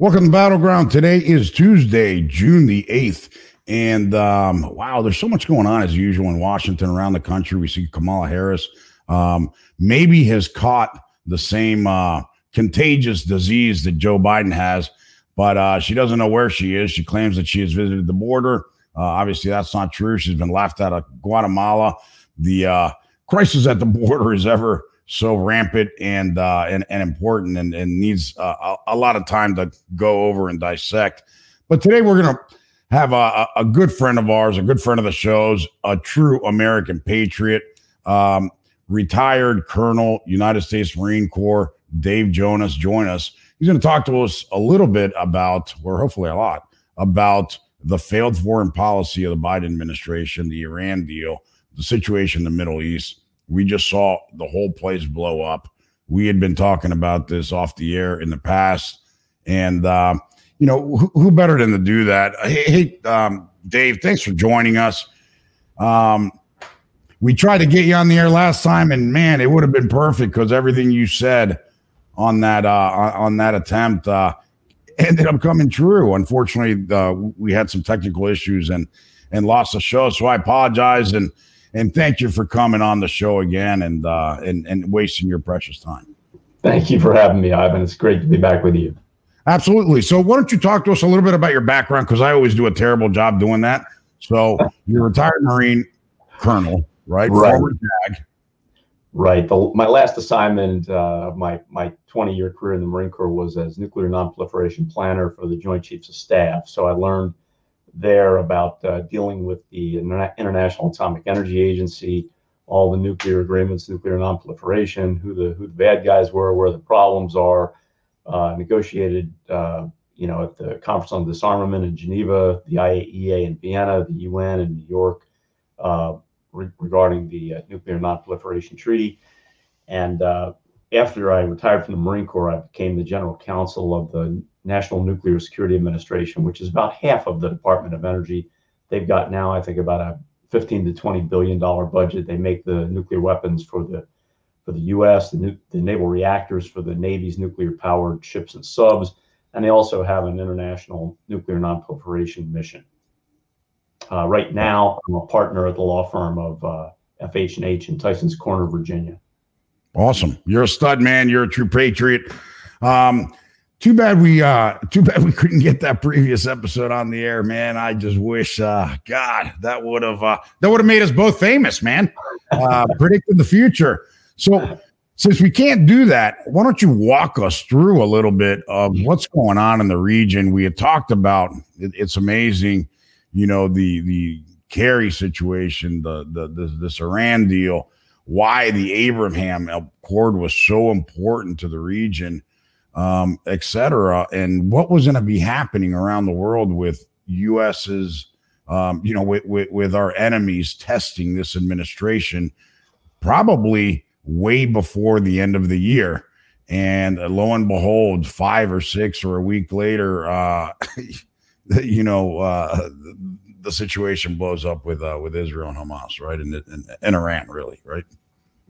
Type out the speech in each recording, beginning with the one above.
Welcome to Battleground. Today is Tuesday, June the 8th. And um, wow, there's so much going on as usual in Washington, around the country. We see Kamala Harris um, maybe has caught the same uh, contagious disease that Joe Biden has, but uh, she doesn't know where she is. She claims that she has visited the border. Uh, obviously, that's not true. She's been left out of Guatemala. The uh, crisis at the border is ever so rampant and uh, and, and important and, and needs uh, a, lot of time to go over and dissect. But today we're going to have a, a, good friend of ours, a good friend of the shows, a true American patriot, um, retired Colonel, United States Marine Corps, Dave Jonas, join us. He's going to talk to us a little bit about, or hopefully a lot, about the failed foreign policy of the Biden administration, the Iran deal, the situation in the Middle East we just saw the whole place blow up. We had been talking about this off the air in the past, and uh, you know who, who, better than to do that? Hey, hey um, Dave, thanks for joining us. Um, we tried to get you on the air last time, and man, it would have been perfect because everything you said on that uh, on that attempt uh, ended up coming true. Unfortunately, uh, we had some technical issues and and lost the show, so I apologize and and thank you for coming on the show again and uh, and and wasting your precious time. Thank you for having me, Ivan. It's great to be back with you. Absolutely. So, why don't you talk to us a little bit about your background? Because I always do a terrible job doing that. So, you're a retired Marine colonel, right? Right. JAG. Right. The, my last assignment, uh, my my 20 year career in the Marine Corps was as nuclear nonproliferation planner for the Joint Chiefs of Staff. So I learned there about uh, dealing with the International Atomic Energy Agency, all the nuclear agreements, nuclear nonproliferation, who the who the bad guys were, where the problems are. Uh, negotiated, uh, you know, at the Conference on Disarmament in Geneva, the IAEA in Vienna, the UN in New York, uh, re- regarding the uh, nuclear nonproliferation treaty, and uh, after I retired from the Marine Corps, I became the general counsel of the National Nuclear Security Administration, which is about half of the Department of Energy. They've got now, I think, about a 15 to 20 billion dollar budget. They make the nuclear weapons for the for the U.S., the, nu- the naval reactors for the Navy's nuclear powered ships and subs, and they also have an international nuclear nonproliferation mission. Uh, right now, I'm a partner at the law firm of uh, FH&H in Tyson's Corner, Virginia. Awesome. You're a stud, man. You're a true patriot. Um, too bad we uh too bad we couldn't get that previous episode on the air, man. I just wish uh God that would have uh that would have made us both famous, man. Uh predicting the future. So since we can't do that, why don't you walk us through a little bit of what's going on in the region? We had talked about it, it's amazing, you know, the the Kerry situation, the the the this Iran deal why the Abraham Accord was so important to the region, um, et cetera, and what was going to be happening around the world with U.S.'s, um, you know, with, with, with our enemies testing this administration, probably way before the end of the year. And lo and behold, five or six or a week later, uh, you know, uh, the situation blows up with uh, with Israel and Hamas, right, and, and, and Iran, really, right?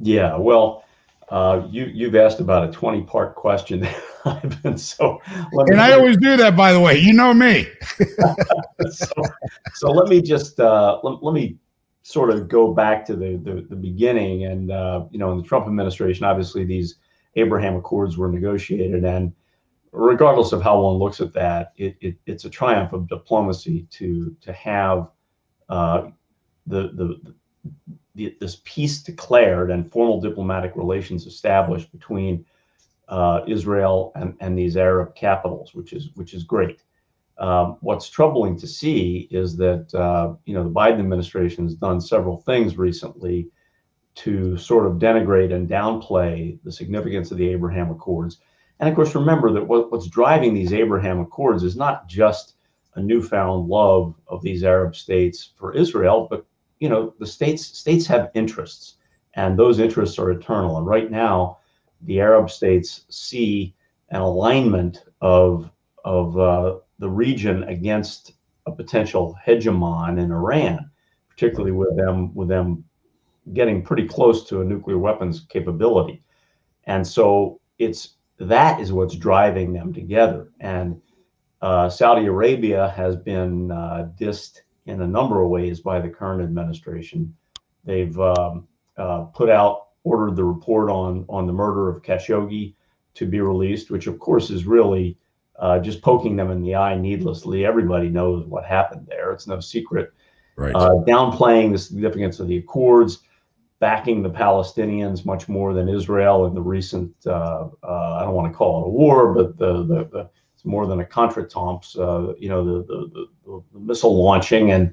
Yeah, well, uh, you you've asked about a twenty part question. I've been so, and I always do that, by the way. You know me. so, so, let me just uh, let, let me sort of go back to the the, the beginning, and uh, you know, in the Trump administration, obviously these Abraham Accords were negotiated, and regardless of how one looks at that, it, it it's a triumph of diplomacy to to have uh, the the the, this peace declared and formal diplomatic relations established between uh, Israel and, and these Arab capitals, which is which is great. Um, what's troubling to see is that uh, you know the Biden administration has done several things recently to sort of denigrate and downplay the significance of the Abraham Accords. And of course, remember that what, what's driving these Abraham Accords is not just a newfound love of these Arab states for Israel, but you know the states states have interests and those interests are eternal. And right now the arab states see an alignment of of uh, the region against a potential hegemon in iran particularly with them with them getting pretty close to a nuclear weapons capability. And so it's that is what's driving them together. And uh, Saudi Arabia has been uh, dissed in a number of ways by the current administration. They've um, uh, put out, ordered the report on on the murder of Khashoggi to be released, which of course is really uh, just poking them in the eye needlessly. Everybody knows what happened there; it's no secret. Right. Uh, downplaying the significance of the Accords, backing the Palestinians much more than Israel in the recent, uh, uh, I don't want to call it a war, but the, the, the it's more than a contretemps, uh, you know, the, the, the, the, missile launching. And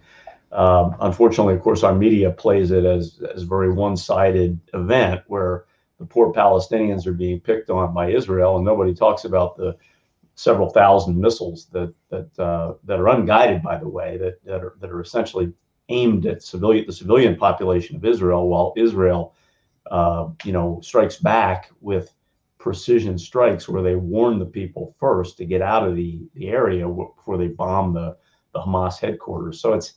um, unfortunately, of course, our media plays it as, as a very one sided event where the poor Palestinians are being picked on by Israel, and nobody talks about the several thousand missiles that that uh, that are unguided, by the way, that that are that are essentially aimed at civilian the civilian population of Israel, while Israel, uh, you know, strikes back with precision strikes where they warn the people first to get out of the, the area before they bomb the, the Hamas headquarters. So it's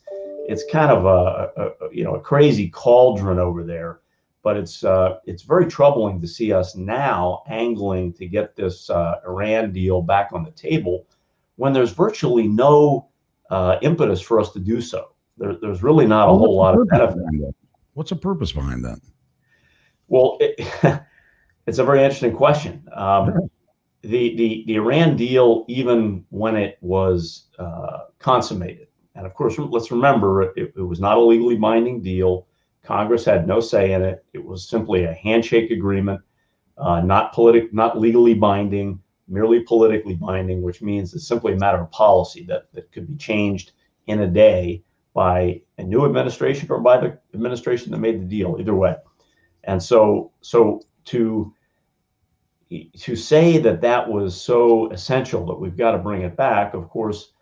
it's kind of a, a you know a crazy cauldron over there, but it's uh, it's very troubling to see us now angling to get this uh, Iran deal back on the table when there's virtually no uh, impetus for us to do so. There, there's really not a whole lot of benefit. What's the purpose behind that? Well, it, it's a very interesting question. Um, the, the, the Iran deal, even when it was uh, consummated, and of course, let's remember it, it, was not a legally binding deal. Congress had no say in it. It was simply a handshake agreement, uh, not politic, not legally binding, merely politically binding, which means it's simply a matter of policy that, that could be changed in a day by a new administration or by the administration that made the deal. Either way, and so so to to say that that was so essential that we've got to bring it back, of course,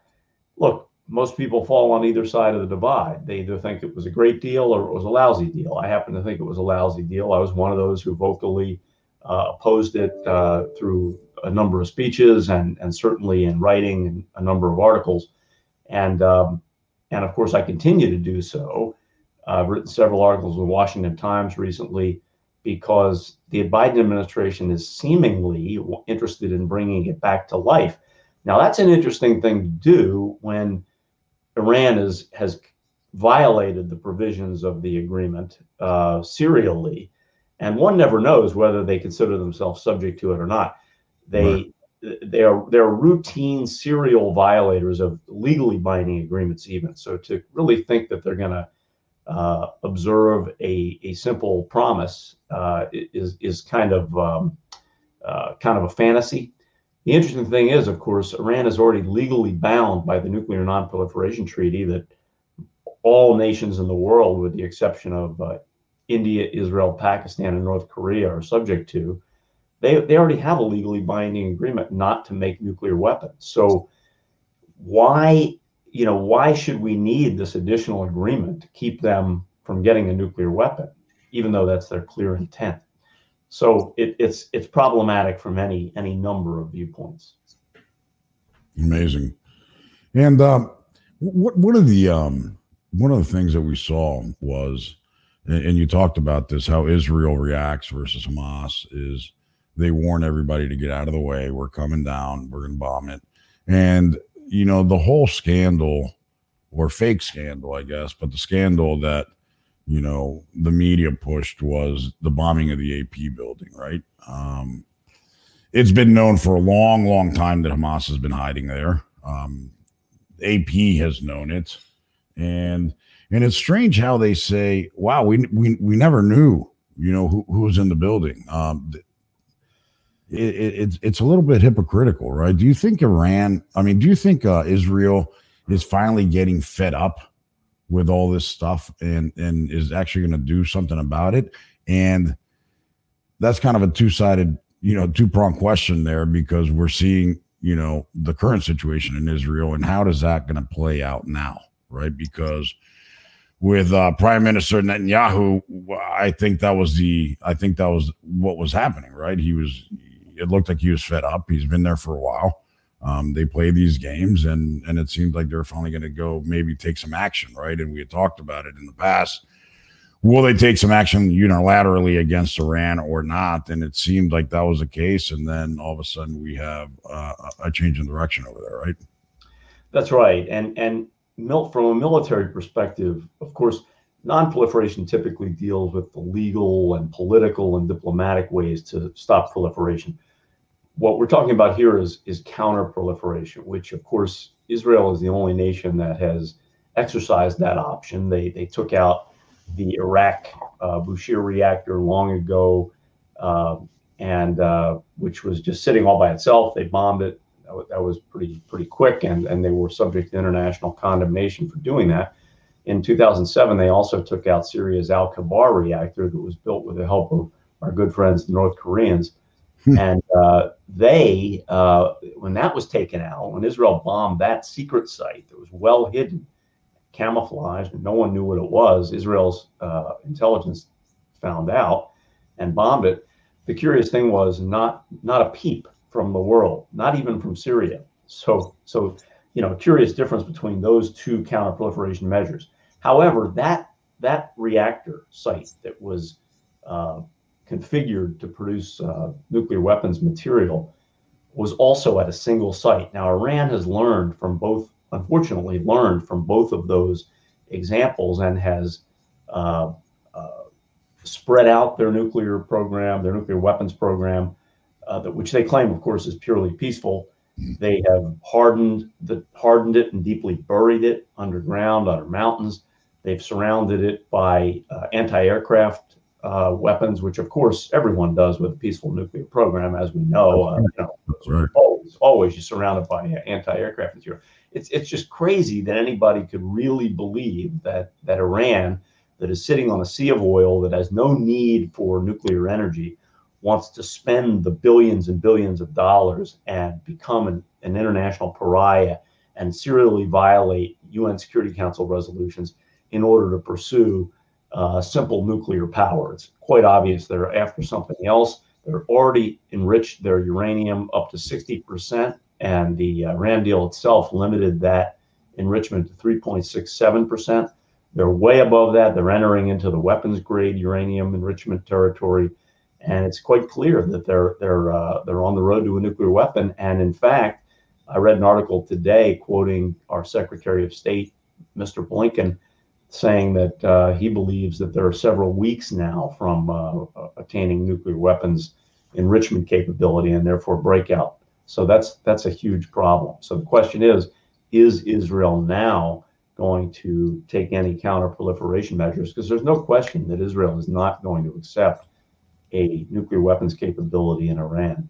look, most people fall on either side of the divide. They either think it was a great deal or it was a lousy deal. I happen to think it was a lousy deal. I was one of those who vocally uh, opposed it uh, through a number of speeches and, and certainly in writing a number of articles. And, um, and of course, I continue to do so. I've written several articles in the Washington Times recently because the Biden administration is seemingly interested in bringing it back to life. Now, that's an interesting thing to do when Iran is, has violated the provisions of the agreement uh, serially, and one never knows whether they consider themselves subject to it or not. They right. they are they're routine serial violators of legally binding agreements, even. So to really think that they're going to uh, observe a, a simple promise uh, is is kind of um, uh, kind of a fantasy. The interesting thing is, of course, Iran is already legally bound by the Nuclear Non-Proliferation Treaty that all nations in the world, with the exception of uh, India, Israel, Pakistan, and North Korea, are subject to. They, they already have a legally binding agreement not to make nuclear weapons. So why you know, why should we need this additional agreement to keep them from getting a nuclear weapon, even though that's their clear intent? So it, it's it's problematic from any any number of viewpoints. Amazing, and um, what one of the um, one of the things that we saw was, and you talked about this, how Israel reacts versus Hamas is they warn everybody to get out of the way. We're coming down. We're going to bomb it, and you know, the whole scandal or fake scandal, I guess, but the scandal that, you know, the media pushed was the bombing of the AP building, right? Um, it's been known for a long, long time that Hamas has been hiding there. Um, AP has known it. And, and it's strange how they say, wow, we, we, we never knew, you know, who, who was in the building. Um, it, it, it's it's a little bit hypocritical, right? Do you think Iran? I mean, do you think uh, Israel is finally getting fed up with all this stuff and and is actually going to do something about it? And that's kind of a two sided, you know, two prong question there because we're seeing, you know, the current situation in Israel and how does that going to play out now, right? Because with uh, Prime Minister Netanyahu, I think that was the I think that was what was happening, right? He was it looked like he was fed up. He's been there for a while. Um, they play these games, and and it seemed like they're finally going to go maybe take some action, right? And we had talked about it in the past. Will they take some action unilaterally against Iran or not? And it seemed like that was the case. And then all of a sudden we have uh, a change in direction over there, right? That's right. And and from a military perspective, of course, non-proliferation typically deals with the legal and political and diplomatic ways to stop proliferation. What we're talking about here is is counter-proliferation, which of course Israel is the only nation that has exercised that option. They they took out the Iraq uh, Bushehr reactor long ago, uh, and uh, which was just sitting all by itself. They bombed it that was pretty pretty quick, and and they were subject to international condemnation for doing that. In 2007, they also took out Syria's Al Kibar reactor that was built with the help of our good friends the North Koreans. and uh, they uh, when that was taken out, when Israel bombed that secret site that was well hidden, camouflaged, and no one knew what it was, Israel's uh, intelligence found out and bombed it. The curious thing was not not a peep from the world, not even from Syria. So, so you know, curious difference between those two counterproliferation measures. However, that that reactor site that was uh, configured to produce uh, nuclear weapons material was also at a single site. Now, Iran has learned from both, unfortunately, learned from both of those examples and has uh, uh spread out their nuclear program, their nuclear weapons program uh, which they claim, of course, is purely peaceful. They have hardened the hardened it and deeply buried it underground, under mountains. They've surrounded it by uh, anti-aircraft uh, weapons, which of course everyone does with a peaceful nuclear program, as we know. Uh, you know right. Always, always you're surrounded by anti-aircraft material. It's it's just crazy that anybody could really believe that that Iran, that is sitting on a sea of oil, that has no need for nuclear energy, wants to spend the billions and billions of dollars and become an, an international pariah and serially violate UN Security Council resolutions in order to pursue uh, simple nuclear power. It's quite obvious they're after something else. They're already enriched their uranium up to 60%, and the uh, Iran deal itself limited that enrichment to 3.67%. They're way above that. They're entering into the weapons grade uranium enrichment territory and it's quite clear that they're they're uh, they're on the road to a nuclear weapon. And in fact, I read an article today quoting our Secretary of State, Mr. Blinken, saying that uh, he believes that there are several weeks now from uh, attaining nuclear weapons enrichment capability and therefore breakout. So that's that's a huge problem. So the question is, is Israel now going to take any counter-proliferation measures? Because there's no question that Israel is not going to accept a nuclear weapons capability in Iran.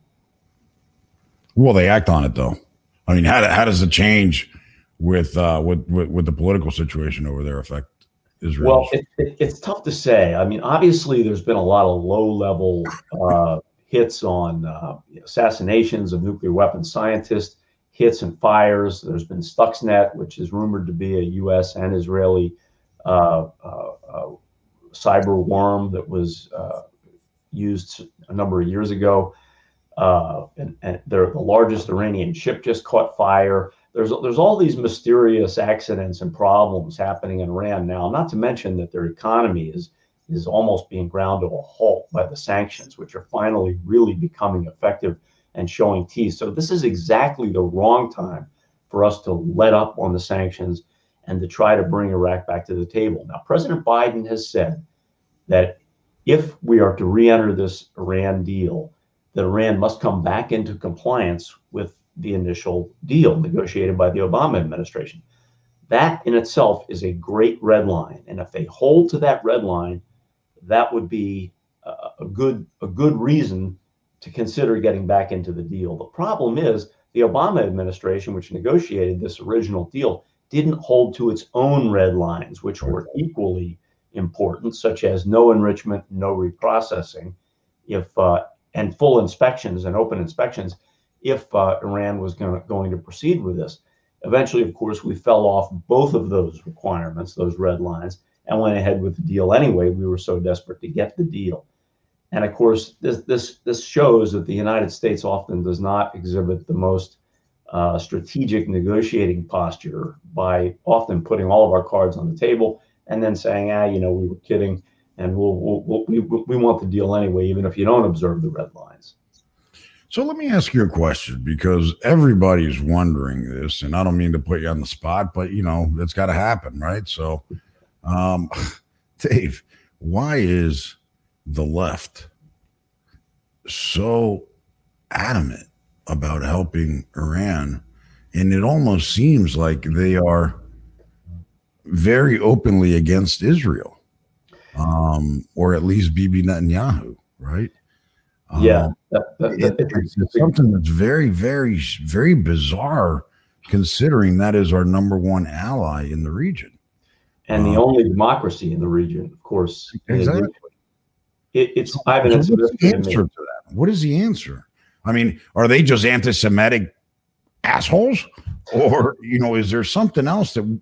Will they act on it though? I mean, how, how does it change with, uh, with, with with the political situation over there affect Israel? Well, it, it, it's tough to say. I mean, obviously, there's been a lot of low level uh, hits on uh, assassinations of nuclear weapons scientists, hits and fires. There's been Stuxnet, which is rumored to be a U.S. and Israeli uh, uh, uh, cyber worm that was used a number of years ago. Uh, and, and the largest Iranian ship just caught fire. There's there's all these mysterious accidents and problems happening in Iran now. Not to mention that their economy is is almost being ground to a halt by the sanctions, which are finally really becoming effective and showing teeth. So this is exactly the wrong time for us to let up on the sanctions and to try to bring Iraq back to the table. Now, President Biden has said that if we are to re-enter this Iran deal, that Iran must come back into compliance with the initial deal negotiated by the Obama administration. That in itself is a great red line, and if they hold to that red line, that would be a, good a good reason to consider getting back into the deal. The problem is the Obama administration, which negotiated this original deal, didn't hold to its own red lines, which were equally important, such as no enrichment, no reprocessing, if uh, and full inspections and open inspections, if uh, Iran was gonna, going to proceed with this. Eventually, of course, we fell off both of those requirements, those red lines, and went ahead with the deal anyway. We were so desperate to get the deal. And of course, this this this shows that the United States often does not exhibit the most uh, strategic negotiating posture by often putting all of our cards on the table and then saying, ah, you know, we were kidding, and we'll, we'll, we'll we, we want the deal anyway, even if you don't observe the red lines. So let me ask you a question because everybody's wondering this, and I don't mean to put you on the spot, but you know it's got to happen, right? So, um, Dave, why is the left so adamant about helping Iran? And it almost seems like they are very openly against Israel, um, or at least Bibi Netanyahu, right? Yeah, um, that, that, that, it, it's something that's very, very, very bizarre, considering that is our number one ally in the region and the um, only democracy in the region, of course. Exactly. It, it's Ivan. It's what's the answer to that? What is the answer? I mean, are they just anti-Semitic assholes, or you know, is there something else that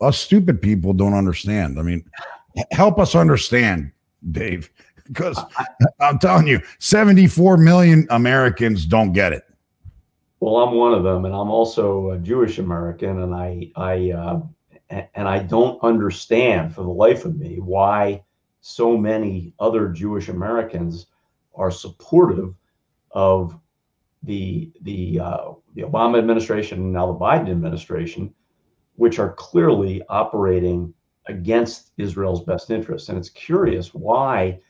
us stupid people don't understand? I mean, help us understand, Dave because I'm telling you, 74 million Americans don't get it. Well, I'm one of them, and I'm also a Jewish American, and I, I, uh, and I don't understand for the life of me why so many other Jewish Americans are supportive of the the uh, the Obama administration and now the Biden administration, which are clearly operating against Israel's best interests. And it's curious why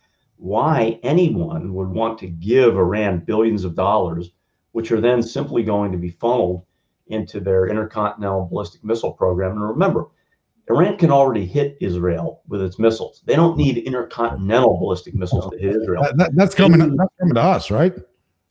why anyone would want to give Iran billions of dollars, which are then simply going to be funneled into their intercontinental ballistic missile program. And remember, Iran can already hit Israel with its missiles. They don't need intercontinental ballistic missiles to hit Israel. That, that, that's coming. That's coming to us, right?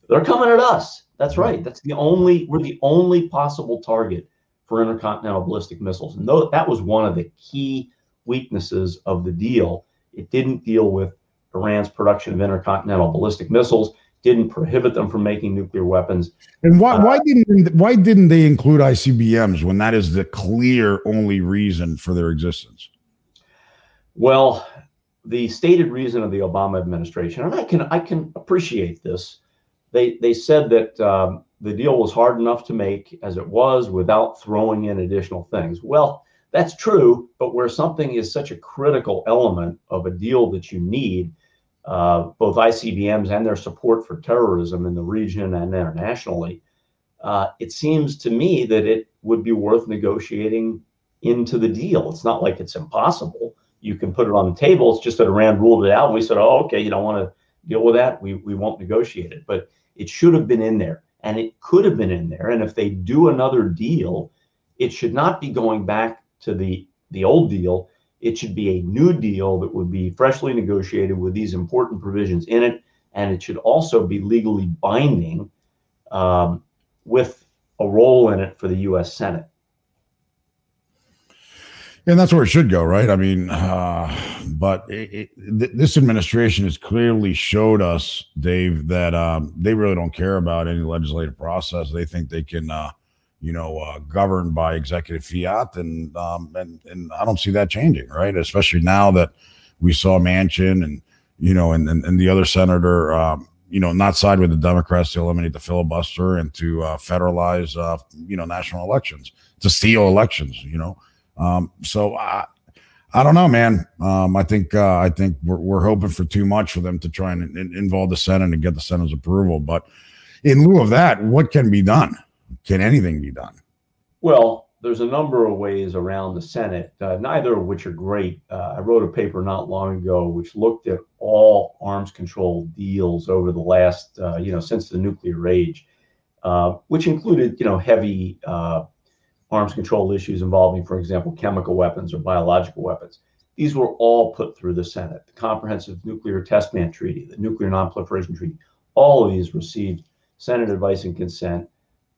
They're coming at us. That's right. That's the only. We're the only possible target for intercontinental ballistic missiles, and though that was one of the key weaknesses of the deal, it didn't deal with Iran's production of intercontinental ballistic missiles, didn't prohibit them from making nuclear weapons. And why, uh, why didn't why didn't they include ICBMs when that is the clear only reason for their existence? Well, the stated reason of the Obama administration, and I can I can appreciate this. They they said that um, the deal was hard enough to make as it was without throwing in additional things. Well, that's true, but where something is such a critical element of a deal that you need, uh, both ICBMs and their support for terrorism in the region and internationally, uh, it seems to me that it would be worth negotiating into the deal. It's not like it's impossible. You can put it on the table. It's just that Iran ruled it out. And we said, oh, okay, you don't want to deal with that. We, we won't negotiate it. But it should have been in there and it could have been in there. And if they do another deal, it should not be going back to the the old deal. It should be a new deal that would be freshly negotiated with these important provisions in it, and it should also be legally binding um, with a role in it for the U.S. Senate. And that's where it should go, right? I mean, uh, but it, it, th- this administration has clearly showed us, Dave, that um, they really don't care about any legislative process. They think they can uh, you know, uh, governed by executive fiat, and um, and and I don't see that changing, right? Especially now that we saw Manchin and you know, and and, and the other senator, um, you know, not side with the Democrats to eliminate the filibuster and to uh, federalize, uh, you know, national elections, to steal elections, you know. Um, so I, I don't know, man. Um, I think uh, I think we're, we're hoping for too much for them to try and in, involve the Senate and get the Senate's approval. But in lieu of that, what can be done? Can anything be done? Well, there's a number of ways around the Senate, uh, neither of which are great. Uh, I wrote a paper not long ago which looked at all arms control deals over the last, uh, you know, since the nuclear age, uh, which included, you know, heavy uh, arms control issues involving, for example, chemical weapons or biological weapons. These were all put through the Senate. The Comprehensive Nuclear Test Ban Treaty, the Nuclear Nonproliferation Treaty, all of these received Senate advice and consent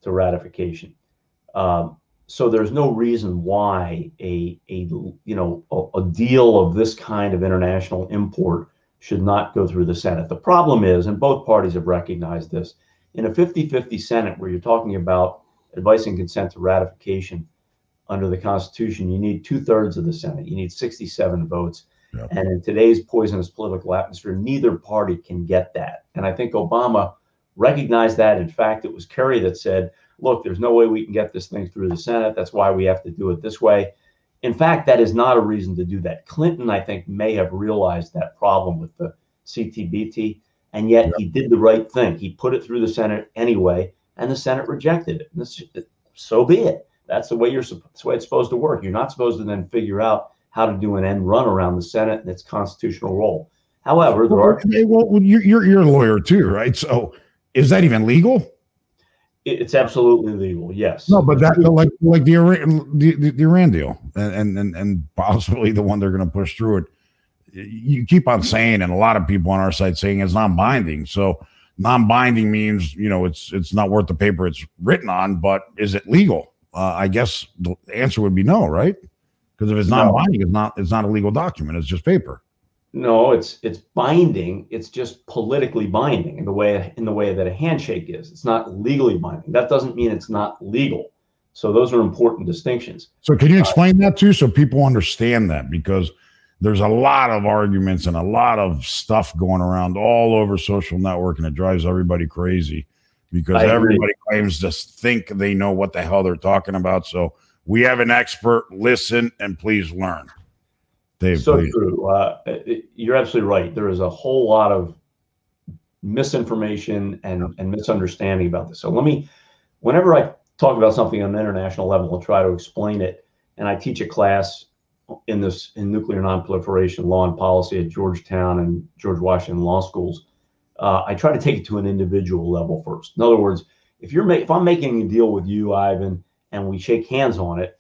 to ratification. Um, so there's no reason why a, a you know a, a, deal of this kind of international import should not go through the Senate. The problem is, and both parties have recognized this, in a 50-50 Senate where you're talking about advice and consent to ratification under the Constitution, you need two thirds of the Senate. You need 67 votes. Yep. And in today's poisonous political atmosphere, neither party can get that. And I think Obama recognized that. In fact, it was Kerry that said, look, there's no way we can get this thing through the Senate. That's why we have to do it this way. In fact, that is not a reason to do that. Clinton, I think, may have realized that problem with the CTBT And yet yeah. he did the right thing. He put it through the Senate anyway, and the Senate rejected it. This, so be it. That's the way you're. That's the way it's supposed to work. You're not supposed to then figure out how to do an end run around the Senate and its constitutional role. However, there are. Well, you're you're a lawyer too, right? So, is that even legal? It's absolutely legal. Yes. No, but that like like the Iran the, the Iran deal and and and possibly the one they're going to push through it. You keep on saying, and a lot of people on our side saying it's non-binding. So non-binding means you know it's it's not worth the paper it's written on. But is it legal? Uh, I guess the answer would be no, right? Because if it's non-binding, no. it's not it's not a legal document. It's just paper. No, it's it's binding. It's just politically binding in the way in the way that a handshake is. It's not legally binding. That doesn't mean it's not legal. So those are important distinctions. So can you uh, explain uh, that too, so people understand that? Because there's a lot of arguments and a lot of stuff going around all over social network, and it drives everybody crazy because everybody claims to think they know what the hell they're talking about. So we have an expert. Listen and please learn. Dave, so please. true. Uh, you're absolutely right. There is a whole lot of misinformation and, and misunderstanding about this. So let me, whenever I talk about something on an international level, I'll try to explain it. And I teach a class in this in nuclear nonproliferation law and policy at Georgetown and George Washington law schools. Uh, I try to take it to an individual level first. In other words, if you're ma- if I'm making a deal with you, Ivan, and we shake hands on it,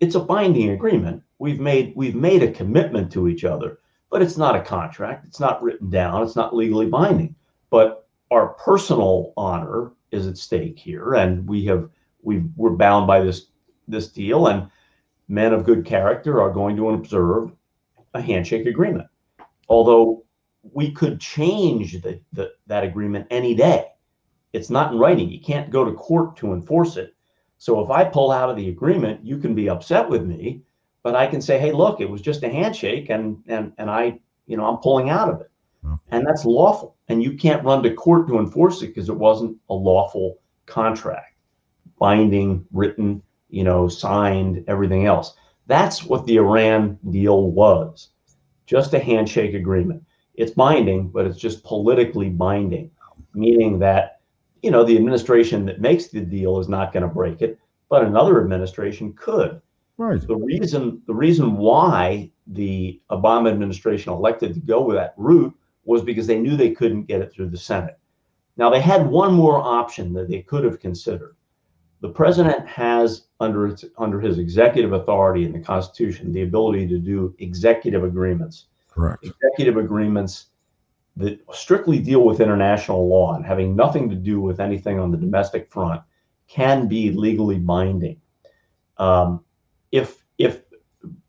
it's a binding agreement. We've made we've made a commitment to each other but it's not a contract. It's not written down. It's not legally binding. But our personal honor is at stake here and we have we we're bound by this this deal and men of good character are going to observe a handshake agreement. Although we could change the, the that agreement any day. It's not in writing. You can't go to court to enforce it so if i pull out of the agreement you can be upset with me but I can say, hey, look, it was just a handshake, and and and I, you know, I'm pulling out of it, and that's lawful. And you can't run to court to enforce it because it wasn't a lawful contract, binding, written, you know, signed, everything else. That's what the Iran deal was, just a handshake agreement. It's binding, but it's just politically binding, meaning that you know the administration that makes the deal is not going to break it, but another administration could. Right. The reason the reason why the Obama administration elected to go with that route was because they knew they couldn't get it through the Senate. Now they had one more option that they could have considered. The president has under its, under his executive authority in the Constitution the ability to do executive agreements. Correct. Executive agreements that strictly deal with international law and having nothing to do with anything on the domestic front can be legally binding. Um, if if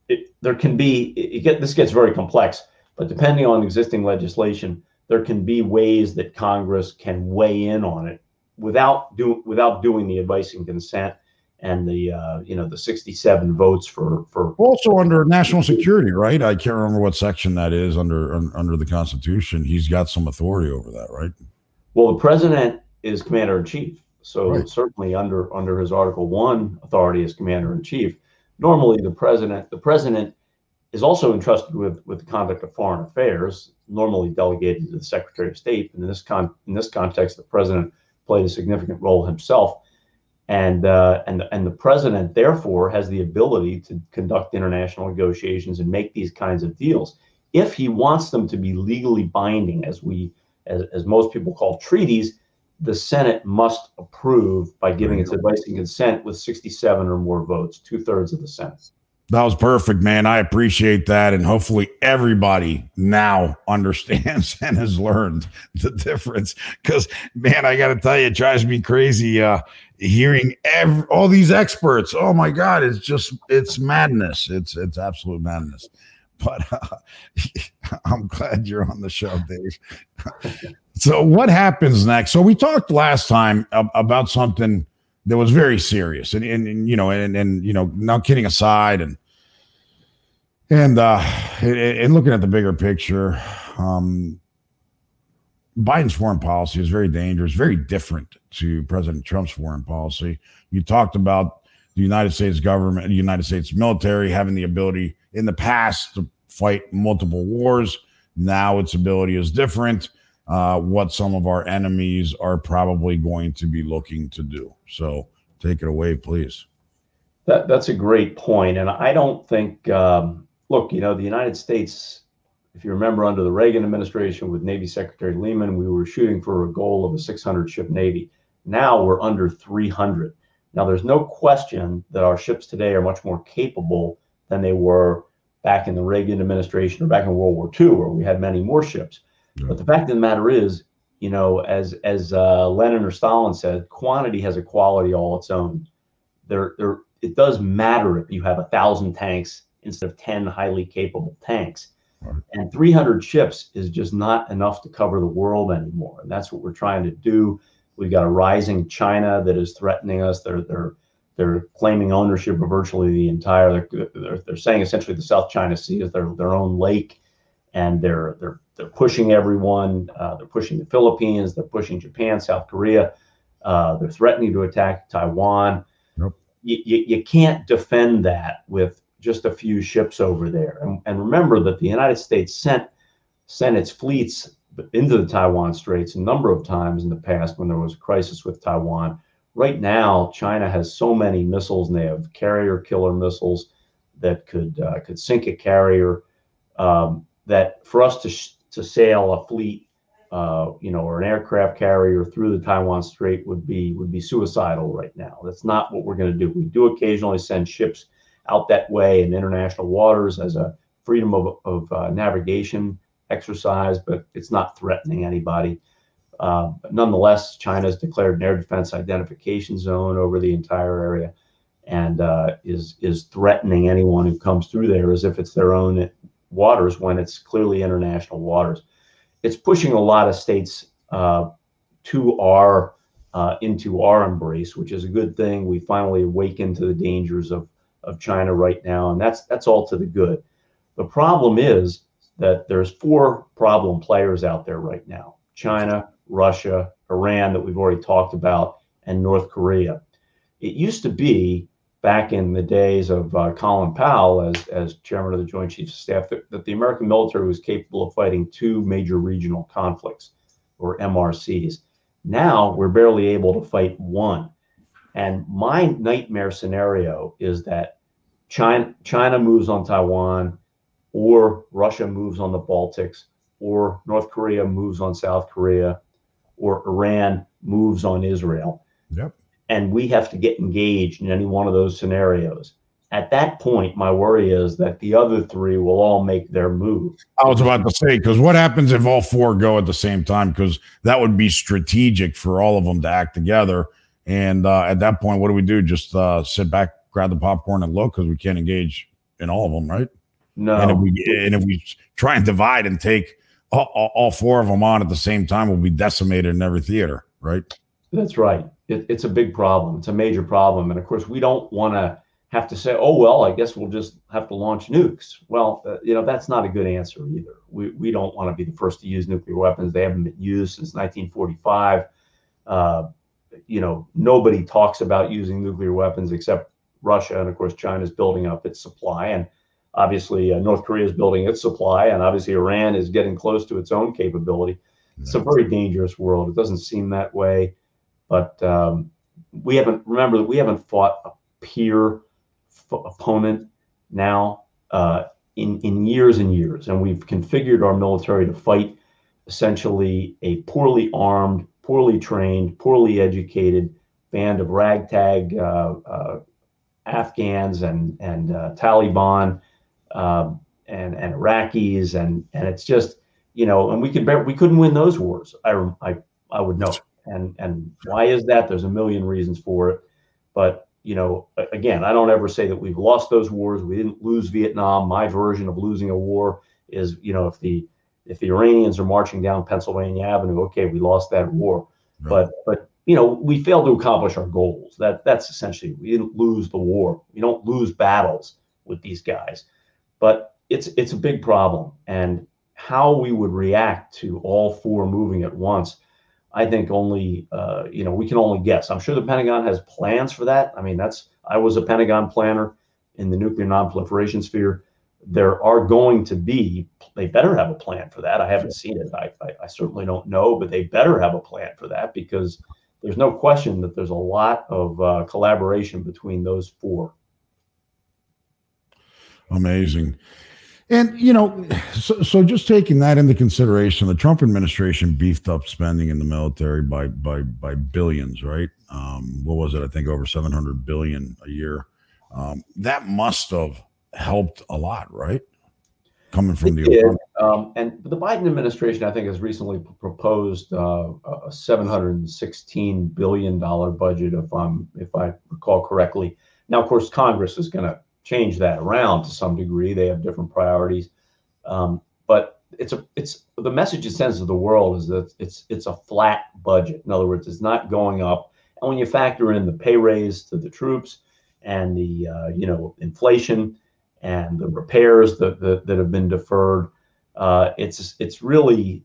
it, there can be it get this gets very complex, but depending on existing legislation, there can be ways that Congress can weigh in on it without do without doing the advice and consent and the uh, you know the 67 votes for for also under national security right? I can't remember what section that is under under the constitution. He's got some authority over that right? Well the president is commander in chief so right. certainly under under his article 1 authority as commander in chief normally the president the president is also entrusted with with the conduct of foreign affairs normally delegated to the secretary of state. And in this con in this context the president played a significant role himself and uh, and and the president therefore has the ability to conduct international negotiations and make these kinds of deals if he wants them to be legally binding as we as, as most people call treaties the Senate must approve by giving its advice and consent with 67 or more votes, two thirds of the Senate. That was perfect, man. I appreciate that. And hopefully everybody now understands and has learned the difference. Because, man, I got to tell you, it drives me crazy uh, hearing every, all these experts. Oh, my God. It's just, it's madness. It's, it's absolute madness. But uh, I'm glad you're on the show, Dave. so, what happens next? So, we talked last time about something that was very serious, and, and, and you know, and, and you know, now kidding aside, and and uh, and, and looking at the bigger picture, um, Biden's foreign policy is very dangerous, very different to President Trump's foreign policy. You talked about the United States government, the United States military having the ability in the past to fight multiple wars. Now its ability is different. uh, what some of our enemies are probably going to be looking to do. So take it away, please. That, that's a great point. And I don't think, um, look, you know, the United States, if you remember under the Reagan administration with Navy Secretary Lehman, we were shooting for a goal of a 600 ship Navy. Now we're under 300. Now, there's no question that our ships today are much more capable than they were back in the Reagan administration or back in World War II, where we had many more ships. Yeah. But the fact of the matter is, you know, as as uh, Lenin or Stalin said, quantity has a quality all its own. There, there, it does matter if you have a thousand tanks instead of ten highly capable tanks. And 300 ships is just not enough to cover the world anymore. And that's what we're trying to do. We've got a rising China that is threatening us. They're they're they're claiming ownership of virtually the entire. They're, they're, they're saying essentially the South China Sea is their their own lake, and they're they're they're pushing everyone. Uh, they're pushing the Philippines. They're pushing Japan, South Korea. Uh, they're threatening to attack Taiwan. Nope. You, you, you can't defend that with just a few ships over there. And, and remember that the United States sent sent its fleets into the Taiwan Straits a number of times in the past when there was a crisis with Taiwan. Right now, China has so many missiles, and they have carrier killer missiles that could uh, could sink a carrier. Um, that for us to sh- to sail a fleet, uh, you know, or an aircraft carrier through the Taiwan Strait would be would be suicidal right now. That's not what we're going to do. We do occasionally send ships out that way in international waters as a freedom of, of uh, navigation exercise, but it's not threatening anybody. Uh, nonetheless, China has declared an air defense identification zone over the entire area and uh, is is threatening anyone who comes through there as if it's their own waters when it's clearly international waters. It's pushing a lot of states uh, to our uh, into our embrace, which is a good thing. We finally awaken to the dangers of of China right now, and that's that's all to the good. The problem is that there's four problem players out there right now China, Russia, Iran, that we've already talked about, and North Korea. It used to be back in the days of uh, Colin Powell as, as chairman of the Joint Chiefs of Staff that, that the American military was capable of fighting two major regional conflicts or MRCs. Now we're barely able to fight one. And my nightmare scenario is that China, China moves on Taiwan, or Russia moves on the Baltics, or North Korea moves on South Korea, or Iran moves on Israel. Yep. And we have to get engaged in any one of those scenarios. At that point, my worry is that the other three will all make their move. I was about to say, because what happens if all four go at the same time? Because that would be strategic for all of them to act together. And uh, at that point, what do we do? Just uh, sit back, grab the popcorn, and look because we can't engage in all of them, right? No. And if we and if we try and divide and take all, all, four of them on at the same time, we'll be decimated in every theater, right? That's right. It, it's a big problem. It's a major problem, and of course, we don't want to have to say, "Oh well, I guess we'll just have to launch nukes." Well, uh, you know that's not a good answer either. We we don't want to be the first to use nuclear weapons. They haven't been used since 1945. Uh, you know, nobody talks about using nuclear weapons except Russia, and of course, China is building up its supply and Obviously, uh, North Korea is building its supply, and obviously, Iran is getting close to its own capability. It's a very dangerous world. It doesn't seem that way, but um, we haven't. Remember that we haven't fought a peer f- opponent now uh, in in years and years, and we've configured our military to fight essentially a poorly armed, poorly trained, poorly educated band of ragtag uh, uh, Afghans and and uh, Taliban um, and and Iraqis, and and it's just you know, and we could we couldn't win those wars. I I I would know, and and why is that? There's a million reasons for it, but you know, again, I don't ever say that we've lost those wars. We didn't lose Vietnam. My version of losing a war is, you know, if the if the Iranians are marching down Pennsylvania Avenue, okay, we lost that war. Right. But but you know, we failed to accomplish our goals. That that's essentially we didn't lose the war. We don't lose battles with these guys but it's it's a big problem and how we would react to all four moving at once i think only uh, you know we can only guess i'm sure the pentagon has plans for that i mean that's i was a pentagon planner in the nuclear nonproliferation sphere there are going to be they better have a plan for that. I haven't seen it. I, I, I certainly don't know, but they better have a plan for that because there's no question that there's a lot of uh, collaboration between those four. Amazing. And you know, so, so just taking that into consideration, the Trump administration beefed up spending in the military by by by billions, right? Um, what was it? I think over seven hundred billion a year. Um, that must have helped a lot, right? Coming from the did. Um, and the Biden administration, I think, has recently proposed uh, a seven hundred and sixteen billion dollar budget, if I'm if I recall correctly. Now, of course, Congress is going to change that around to some degree. They have different priorities, um, but it's a it's the message it sends to the world is that it's it's a flat budget. In other words, it's not going up. And when you factor in the pay raise to the troops and the uh, you know inflation and the repairs that that, that have been deferred, uh, it's it's really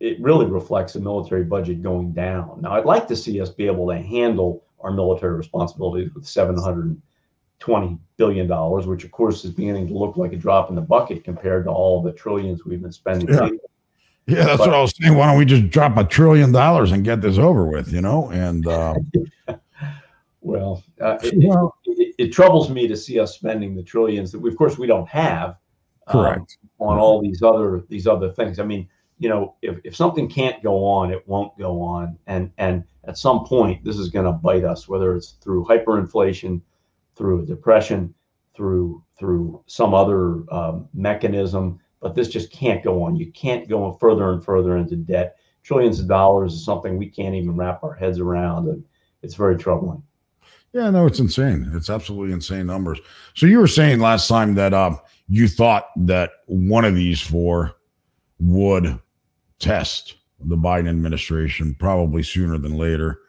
it really reflects a military budget going down. Now, I'd like to see us be able to handle our military responsibilities with 720 billion dollars, which of course is beginning to look like a drop in the bucket compared to all the trillions we've been spending. Yeah, yeah that's but, what I was saying. Why don't we just drop a trillion dollars and get this over with, you know? And uh, well, uh, it, well it, it, it, troubles me to see us spending the trillions that, we, of course, we don't have. Um, correct. Um, on all these other these other things. I mean, you know, if, if something can't go on, it won't go on, and and at some point, this is going to bite us, whether it's through hyperinflation through a depression, through through some other um, mechanism. But this just can't go on. You can't go further and further into debt. Trillions of dollars is something we can't even wrap our heads around, and it's very troubling. Yeah, no, it's insane. It's absolutely insane numbers. So you were saying last time that um, you thought that one of these four would test the Biden administration probably sooner than later.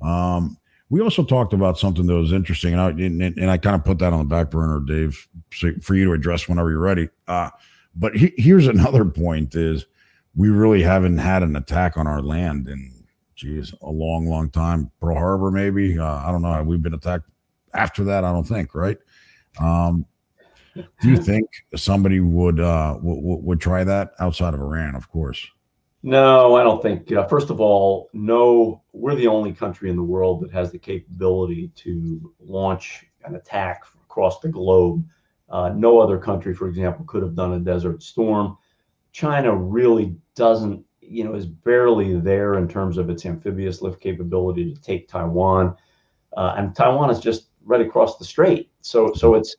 Um, we also talked about something that was interesting, and I and, and I kind of put that on the back burner, Dave, so for you to address whenever you're ready. Uh, but he, here's another point: is we really haven't had an attack on our land in, geez, a long, long time. Pearl Harbor, maybe. Uh, I don't know. We've been attacked after that. I don't think, right? Um, do you think somebody would uh, w- would try that outside of Iran? Of course. No, I don't think. Uh, first of all, no, we're the only country in the world that has the capability to launch an attack across the globe. Uh, no other country, for example, could have done a Desert Storm. China really doesn't, you know, is barely there in terms of its amphibious lift capability to take Taiwan, uh, and Taiwan is just right across the strait. So, so it's,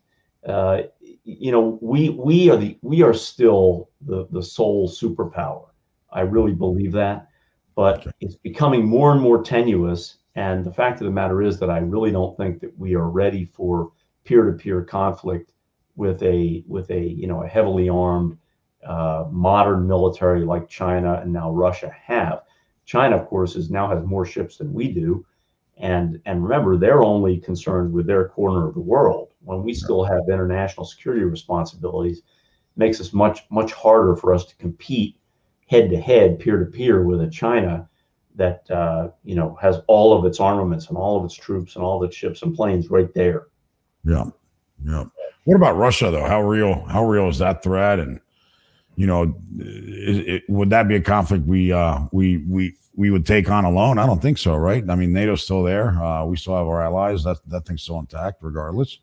uh, you know, we we are the we are still the the sole superpower I really believe that. But it's becoming more and more tenuous. And the fact of the matter is that I really don't think that we are ready for peer-to-peer conflict with a with a you know a heavily armed uh, modern military like China and now Russia have. China, of course, is now has more ships than we do, and and remember they're only concerned with their corner of the world. When we still have international security responsibilities, makes us much much harder for us to compete head to head, peer to peer with a China that uh, you know has all of its armaments and all of its troops and all of its ships and planes right there. Yeah, yeah. What about Russia though? How real? How real is that threat? And you know, it, would that be a conflict we uh, we we we would take on alone? I don't think so, right? I mean, NATO's still there. Uh, we still have our allies. That that thing's still intact, regardless.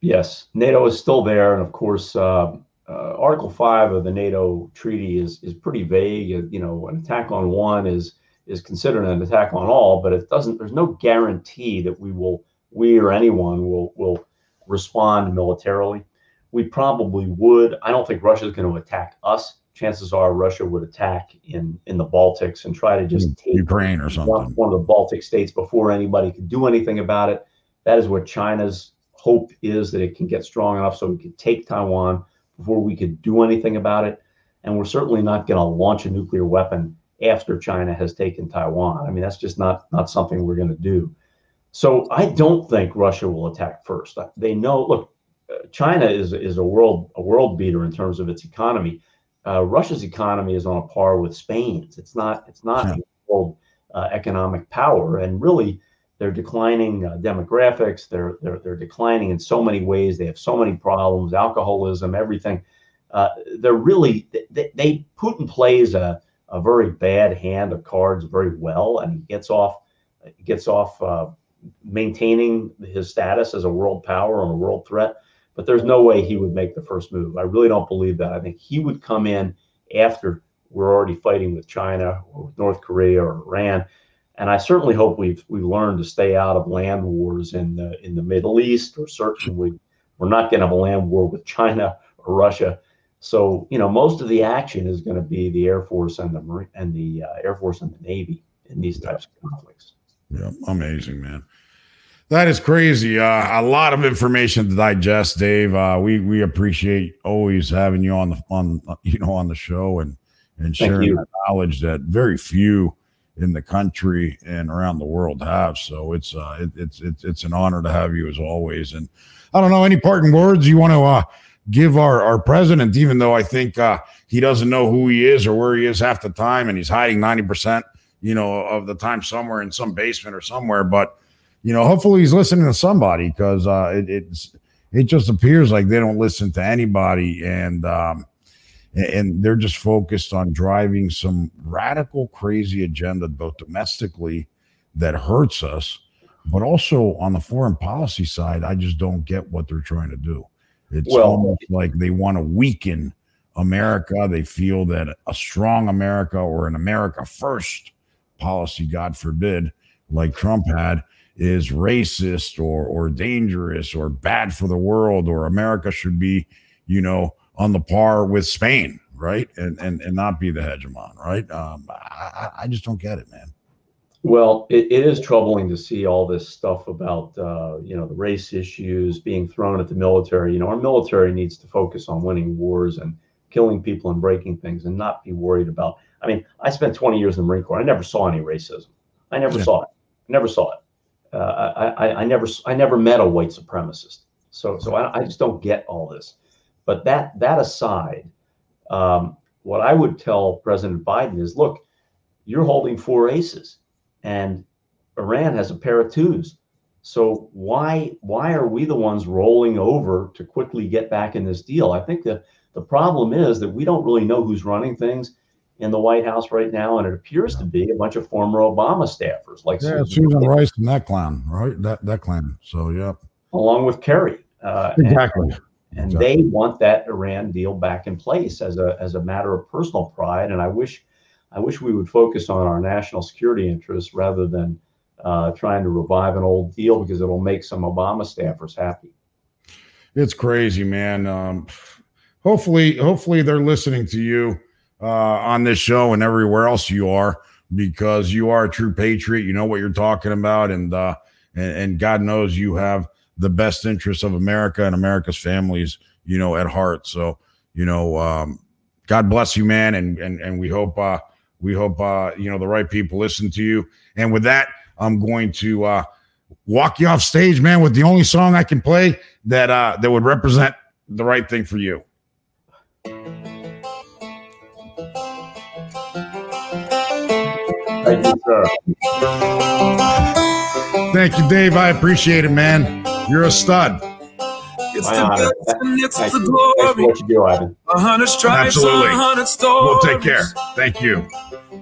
Yes, NATO is still there, and of course, uh, uh, Article Five of the NATO treaty is is pretty vague. You know, an attack on one is is considered an attack on all, but it doesn't. There's no guarantee that we will, we or anyone will will respond militarily. We probably would. I don't think Russia is going to attack us. Chances are Russia would attack in in the Baltics and try to hmm, just take Ukraine or something. One, of the Baltic states before anybody could do anything about it. That is what China's hope is that it can get strong enough so we can take Taiwan before we could do anything about it. And we're certainly not going to launch a nuclear weapon after China has taken Taiwan. I mean, that's just not not something we're going to do. So I don't think Russia will attack first. They know. Look, China is is a world a world beater in terms of its economy. Uh, Russia's economy is on a par with Spain's. It's not it's not yeah. a world uh, economic power, and really they're declining uh, demographics. They're, they're they're declining in so many ways. They have so many problems, alcoholism, everything. uh, they're really they, they Putin plays a, a very bad hand of cards very well, and he gets off gets off uh, maintaining his status as a world power and a world threat. But there's no way he would make the first move. I really don't believe that. I think he would come in after we're already fighting with China or North Korea or Iran. And I certainly hope we've we learned to stay out of land wars in the in the Middle East, or certainly we're not going to have a land war with China or Russia. So you know, most of the action is going to be the Air Force and the Marine and the uh, Air Force and the Navy in these types of conflicts. Yeah, amazing, man. That is crazy. Uh, a lot of information to digest, Dave. Uh, we we appreciate always having you on the on you know on the show and and sharing that knowledge that very few in the country and around the world have. So it's uh, it, it's it's it's an honor to have you as always. And I don't know any parting words you want to uh, give our our president, even though I think uh, he doesn't know who he is or where he is half the time, and he's hiding ninety percent, you know, of the time somewhere in some basement or somewhere. But you know, hopefully he's listening to somebody because uh, it, it's it just appears like they don't listen to anybody and. Um, and they're just focused on driving some radical, crazy agenda, both domestically that hurts us, but also on the foreign policy side. I just don't get what they're trying to do. It's well, almost like they want to weaken America. They feel that a strong America or an America first policy, God forbid, like Trump had, is racist or or dangerous or bad for the world, or America should be, you know, on the par with Spain, right? And and and not be the hegemon, right? Um, I, I just don't get it, man. Well, it, it is troubling to see all this stuff about uh, you know the race issues being thrown at the military. You know, our military needs to focus on winning wars and killing people and breaking things, and not be worried about. I mean, I spent 20 years in the Marine Corps. I never saw any racism. I never yeah. saw it. I never saw it. Uh, I, I, never I never met a white supremacist. So so I, I just don't get all this. But that that aside, um, what I would tell President Biden is, look, you're holding four aces, and Iran has a pair of twos. So why why are we the ones rolling over to quickly get back in this deal? I think the the problem is that we don't really know who's running things in the White House right now, and it appears to be a bunch of former Obama staffers, like yeah, Susan, Susan Rice and that clan, right? That that clown. So yeah, along with Kerry. Uh, exactly. And, and exactly. they want that Iran deal back in place as a as a matter of personal pride. And I wish I wish we would focus on our national security interests rather than uh, trying to revive an old deal because it'll make some Obama staffers happy. It's crazy, man. Um, hopefully, hopefully they're listening to you uh, on this show and everywhere else you are because you are a true patriot. You know what you're talking about, and uh, and, and God knows you have the best interests of America and America's families, you know, at heart. So, you know, um, God bless you, man, and and and we hope uh, we hope uh, you know the right people listen to you. And with that, I'm going to uh, walk you off stage, man, with the only song I can play that uh, that would represent the right thing for you. Thank you, sir. Thank you, Dave. I appreciate it, man. You're a stud. It's My the honor. and it's Thank the you. glory. what you do, Ivan. A hundred stripes, Absolutely. a hundred stories. We'll take care. Thank you.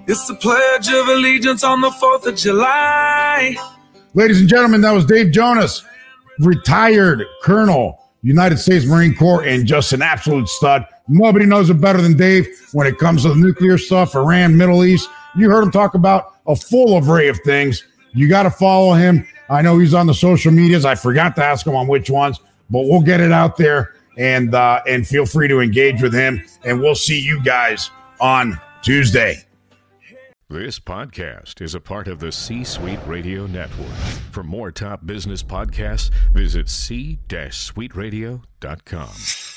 It's the pledge of allegiance on the 4th of July. Ladies and gentlemen, that was Dave Jonas, retired Colonel, United States Marine Corps, and just an absolute stud. Nobody knows it better than Dave when it comes to the nuclear stuff, Iran, Middle East. You heard him talk about a full array of things. You got to follow him. I know he's on the social medias. I forgot to ask him on which ones, but we'll get it out there and uh, and feel free to engage with him. And we'll see you guys on Tuesday. This podcast is a part of the C Suite Radio Network. For more top business podcasts, visit c-suiteradio.com.